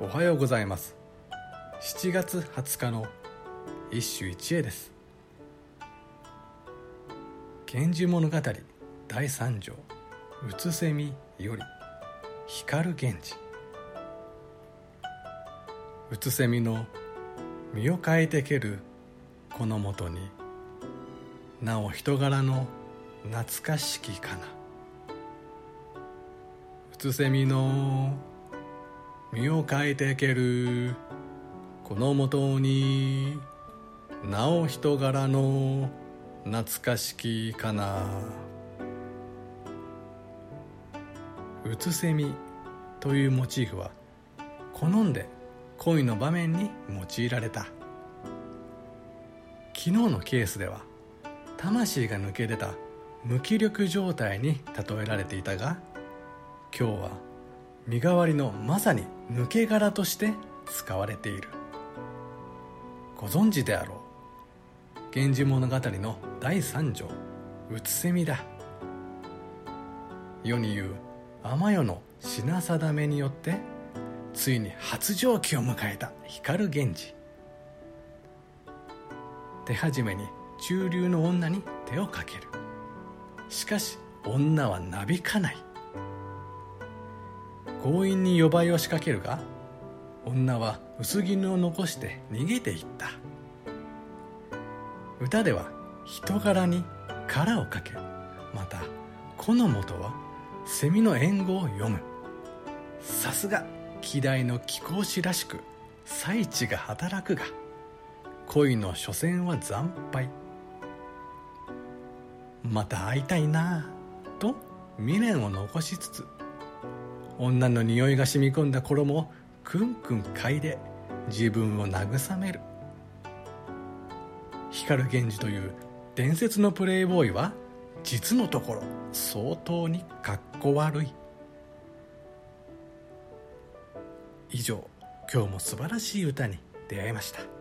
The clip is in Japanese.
おはようございます。7月20日の一首一会です「源氏物語第三条うつせみより光源氏」うつせみの身を変えてけるこのもとになお人柄の懐かしきかな。うつせみの身を変えてける。このもとになお人柄の懐かしきかな。うつせみというモチーフは好んで恋の場面に用いられた。昨日のケースでは魂が抜け出た無気力状態に例えられていたが今日は身代わりのまさに抜け殻として使われている。ご存知であろう「源氏物語」の第三条「うつせみ」だ。世に言う天世の品定めによってついに発情期を迎えた光源氏。手始めに中流の女に手をかける。しかし女はなびかない。強引に呼ばいを仕掛けるが女は薄絹を残して逃げていった。歌では人柄に殻をかけまたこの元は蝉の援護を読む。さすが希代の貴公子らしく才知が働くが恋の所詮は惨敗。また会いたいなと未練を残しつつ女の匂いが染み込んだ衣をくんくん嗅いで自分を慰める。光源氏という伝説のプレイボーイは実のところ相当にかっこ悪い。以上今日も素晴らしい歌に出会いました。